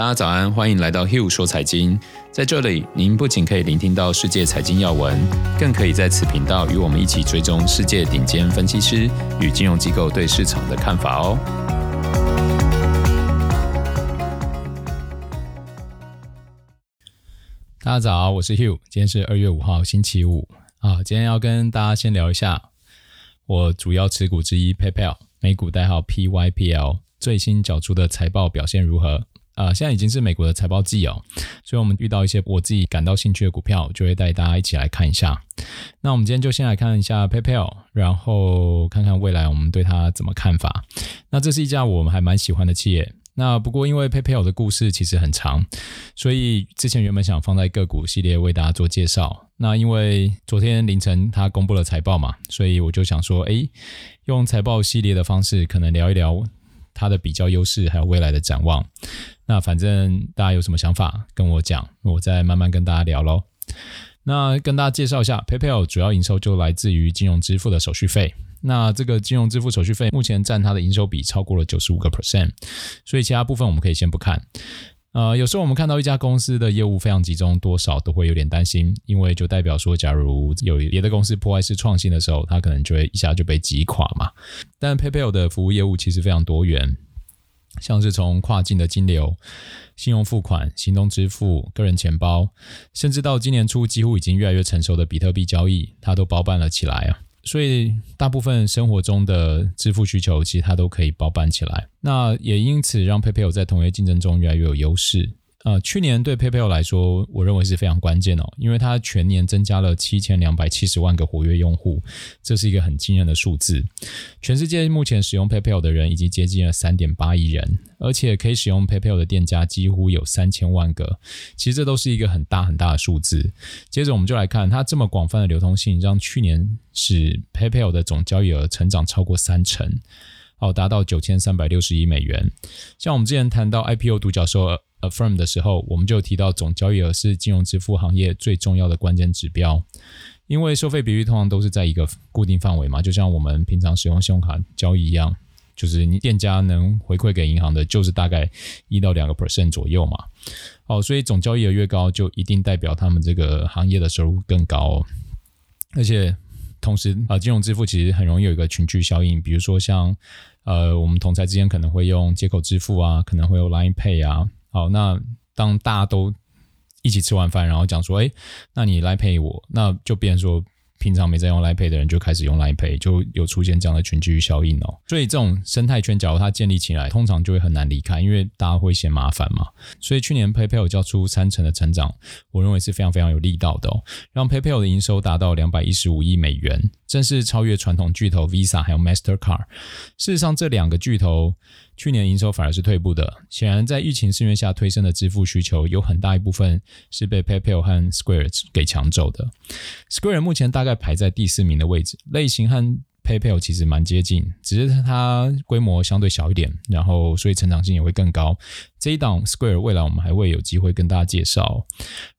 大家早安，欢迎来到 Hugh 说财经。在这里，您不仅可以聆听到世界财经要闻，更可以在此频道与我们一起追踪世界顶尖分析师与金融机构对市场的看法哦。大家早，我是 Hugh，今天是二月五号，星期五啊。今天要跟大家先聊一下我主要持股之一 PayPal，美股代号 PYPL，最新缴出的财报表现如何？啊，现在已经是美国的财报季哦，所以我们遇到一些我自己感到兴趣的股票，就会带大家一起来看一下。那我们今天就先来看一下 PayPal，然后看看未来我们对它怎么看法。那这是一家我们还蛮喜欢的企业。那不过因为 PayPal 的故事其实很长，所以之前原本想放在个股系列为大家做介绍。那因为昨天凌晨他公布了财报嘛，所以我就想说，哎，用财报系列的方式，可能聊一聊它的比较优势，还有未来的展望。那反正大家有什么想法跟我讲，我再慢慢跟大家聊喽。那跟大家介绍一下，PayPal 主要营收就来自于金融支付的手续费。那这个金融支付手续费目前占它的营收比超过了九十五个 percent，所以其他部分我们可以先不看。呃，有时候我们看到一家公司的业务非常集中，多少都会有点担心，因为就代表说，假如有别的公司破坏式创新的时候，它可能就会一下就被击垮嘛。但 PayPal 的服务业务其实非常多元，像是从跨境的金流、信用付款、行动支付、个人钱包，甚至到今年初几乎已经越来越成熟的比特币交易，它都包办了起来啊。所以，大部分生活中的支付需求，其实它都可以包办起来。那也因此让 PayPal 在同业竞争中越来越有优势。呃，去年对 PayPal 来说，我认为是非常关键哦，因为它全年增加了七千两百七十万个活跃用户，这是一个很惊人的数字。全世界目前使用 PayPal 的人已经接近了三点八亿人，而且可以使用 PayPal 的店家几乎有三千万个。其实这都是一个很大很大的数字。接着我们就来看它这么广泛的流通性，让去年使 PayPal 的总交易额成长超过三成，好，达到九千三百六十亿美元。像我们之前谈到 IPO 独角兽。Affirm 的时候，我们就提到总交易额是金融支付行业最重要的关键指标，因为收费比率通常都是在一个固定范围嘛，就像我们平常使用信用卡交易一样，就是你店家能回馈给银行的，就是大概一到两个 percent 左右嘛。好，所以总交易额越高，就一定代表他们这个行业的收入更高。而且同时啊，金融支付其实很容易有一个群聚效应，比如说像呃，我们同侪之间可能会用接口支付啊，可能会有 Line Pay 啊。好，那当大家都一起吃完饭，然后讲说，哎，那你来陪我，那就变成说。平常没在用 Line 的人就开始用 Line 就有出现这样的群聚效应哦。所以这种生态圈，假如它建立起来，通常就会很难离开，因为大家会嫌麻烦嘛。所以去年 PayPal 交出三成的成长，我认为是非常非常有力道的哦，让 PayPal 的营收达到两百一十五亿美元，正式超越传统巨头 Visa 还有 Mastercard。事实上，这两个巨头去年营收反而是退步的。显然，在疫情肆虐下推升的支付需求，有很大一部分是被 PayPal 和 Square 给抢走的。Square 目前大概。排在第四名的位置，类型和 PayPal 其实蛮接近，只是它规模相对小一点，然后所以成长性也会更高。这一档 Square 未来我们还会有机会跟大家介绍。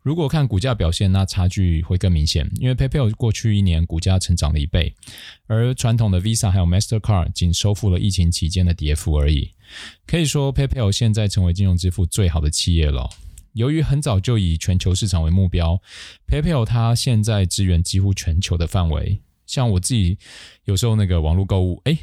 如果看股价表现，那差距会更明显，因为 PayPal 过去一年股价成长了一倍，而传统的 Visa 还有 Mastercard 仅收复了疫情期间的跌幅而已。可以说 PayPal 现在成为金融支付最好的企业了。由于很早就以全球市场为目标，PayPal 它现在支援几乎全球的范围。像我自己有时候那个网络购物，哎，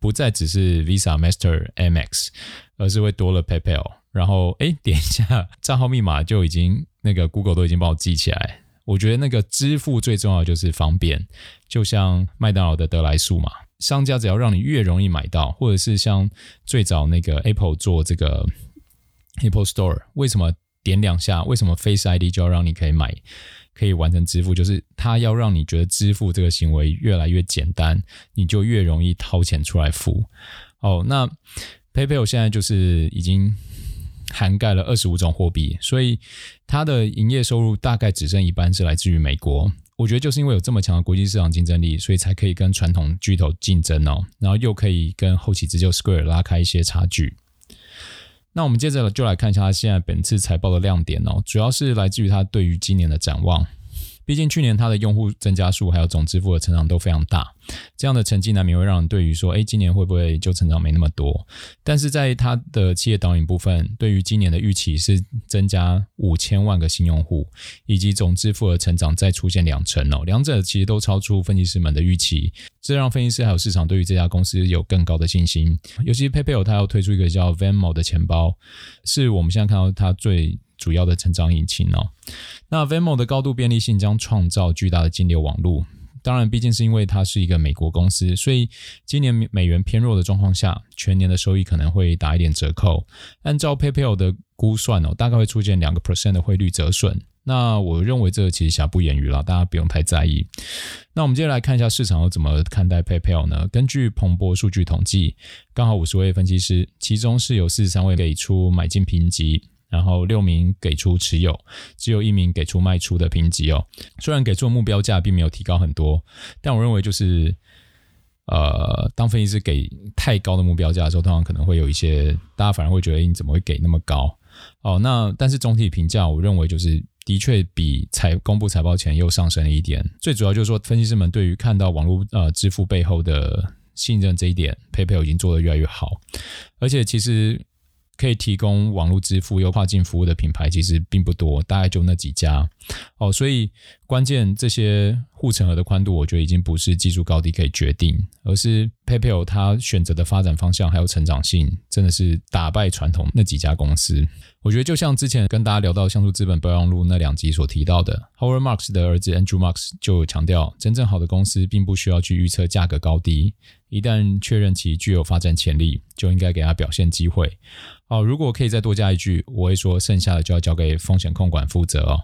不再只是 Visa、Master、m x 而是会多了 PayPal。然后哎，点一下账号密码就已经那个 Google 都已经帮我记起来。我觉得那个支付最重要的就是方便，就像麦当劳的得来速嘛，商家只要让你越容易买到，或者是像最早那个 Apple 做这个 Apple Store，为什么？点两下，为什么 Face ID 就要让你可以买，可以完成支付？就是它要让你觉得支付这个行为越来越简单，你就越容易掏钱出来付。哦，那 PayPal 现在就是已经涵盖了二十五种货币，所以它的营业收入大概只剩一半是来自于美国。我觉得就是因为有这么强的国际市场竞争力，所以才可以跟传统巨头竞争哦，然后又可以跟后起之秀 Square 拉开一些差距。那我们接着就来看一下它现在本次财报的亮点哦，主要是来自于它对于今年的展望。毕竟去年它的用户增加数还有总支付的成长都非常大，这样的成绩难免会让人对于说，哎，今年会不会就成长没那么多？但是在它的企业导引部分，对于今年的预期是增加五千万个新用户，以及总支付的成长再出现两成哦，两者其实都超出分析师们的预期，这让分析师还有市场对于这家公司有更高的信心。尤其 PayPal 它要推出一个叫 Venmo 的钱包，是我们现在看到它最主要的成长引擎哦。那 Venmo 的高度便利性将创造巨大的金流网络。当然，毕竟是因为它是一个美国公司，所以今年美元偏弱的状况下，全年的收益可能会打一点折扣。按照 PayPal 的估算哦，大概会出现两个 percent 的汇率折损。那我认为这个其实瑕不掩瑜了，大家不用太在意。那我们接下来看一下市场又怎么看待 PayPal 呢？根据彭博数据统计，刚好五十位分析师，其中是有四十三位给出买进评级，然后六名给出持有，只有一名给出卖出的评级哦。虽然给出的目标价并没有提高很多，但我认为就是，呃，当分析师给太高的目标价的时候，通常可能会有一些大家反而会觉得你怎么会给那么高？哦，那但是总体评价，我认为就是。的确比财公布财报前又上升了一点，最主要就是说，分析师们对于看到网络呃支付背后的信任这一点，PayPal 已经做得越来越好，而且其实。可以提供网络支付又跨境服务的品牌其实并不多，大概就那几家哦。所以关键这些护城河的宽度，我觉得已经不是技术高低可以决定，而是 PayPal 它选择的发展方向还有成长性，真的是打败传统那几家公司。我觉得就像之前跟大家聊到像素资本备忘录那两集所提到的，Howard Marks 的儿子 Andrew Marks 就强调，真正好的公司并不需要去预测价格高低，一旦确认其具有发展潜力，就应该给他表现机会。哦，如果可以再多加一句，我会说剩下的就要交给风险控管负责哦。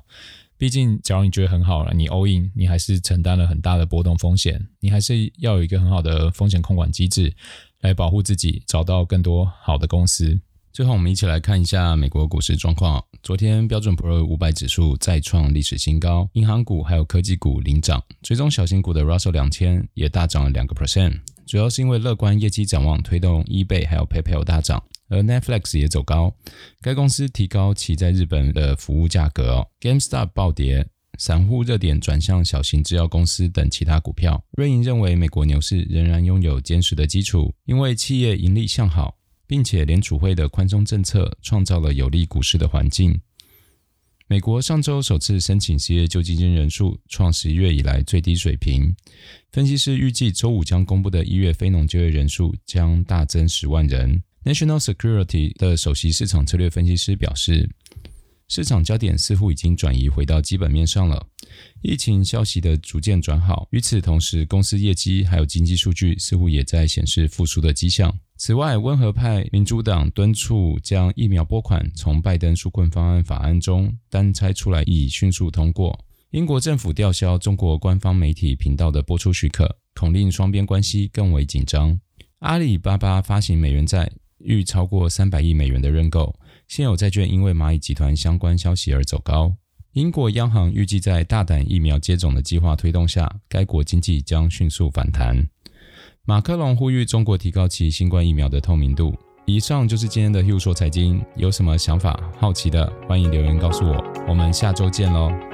毕竟，假如你觉得很好了，你 all in，你还是承担了很大的波动风险，你还是要有一个很好的风险控管机制来保护自己，找到更多好的公司。最后，我们一起来看一下美国股市状况。昨天标准普尔五百指数再创历史新高，银行股还有科技股领涨，追踪小型股的 Russell 两千也大涨了两个 percent，主要是因为乐观业绩展望推动 eBay 还有 PayPal 大涨。而 Netflix 也走高，该公司提高其在日本的服务价格哦。GameStop 暴跌，散户热点转向小型制药公司等其他股票。瑞银认为，美国牛市仍然拥有坚实的基础，因为企业盈利向好，并且联储会的宽松政策创造了有利股市的环境。美国上周首次申请失业救济金人数创十一月以来最低水平，分析师预计周五将公布的一月非农就业人数将大增十万人。National Security 的首席市场策略分析师表示，市场焦点似乎已经转移回到基本面上了，疫情消息的逐渐转好。与此同时，公司业绩还有经济数据似乎也在显示复苏的迹象。此外，温和派民主党敦促将疫苗拨款从拜登纾困方案法案中单拆出来，以迅速通过。英国政府吊销中国官方媒体频道的播出许可，恐令双边关系更为紧张。阿里巴巴发行美元债。逾超过三百亿美元的认购，现有债券因为蚂蚁集团相关消息而走高。英国央行预计在大胆疫苗接种的计划推动下，该国经济将迅速反弹。马克龙呼吁中国提高其新冠疫苗的透明度。以上就是今天的 Hugh 说财经，有什么想法、好奇的，欢迎留言告诉我。我们下周见喽。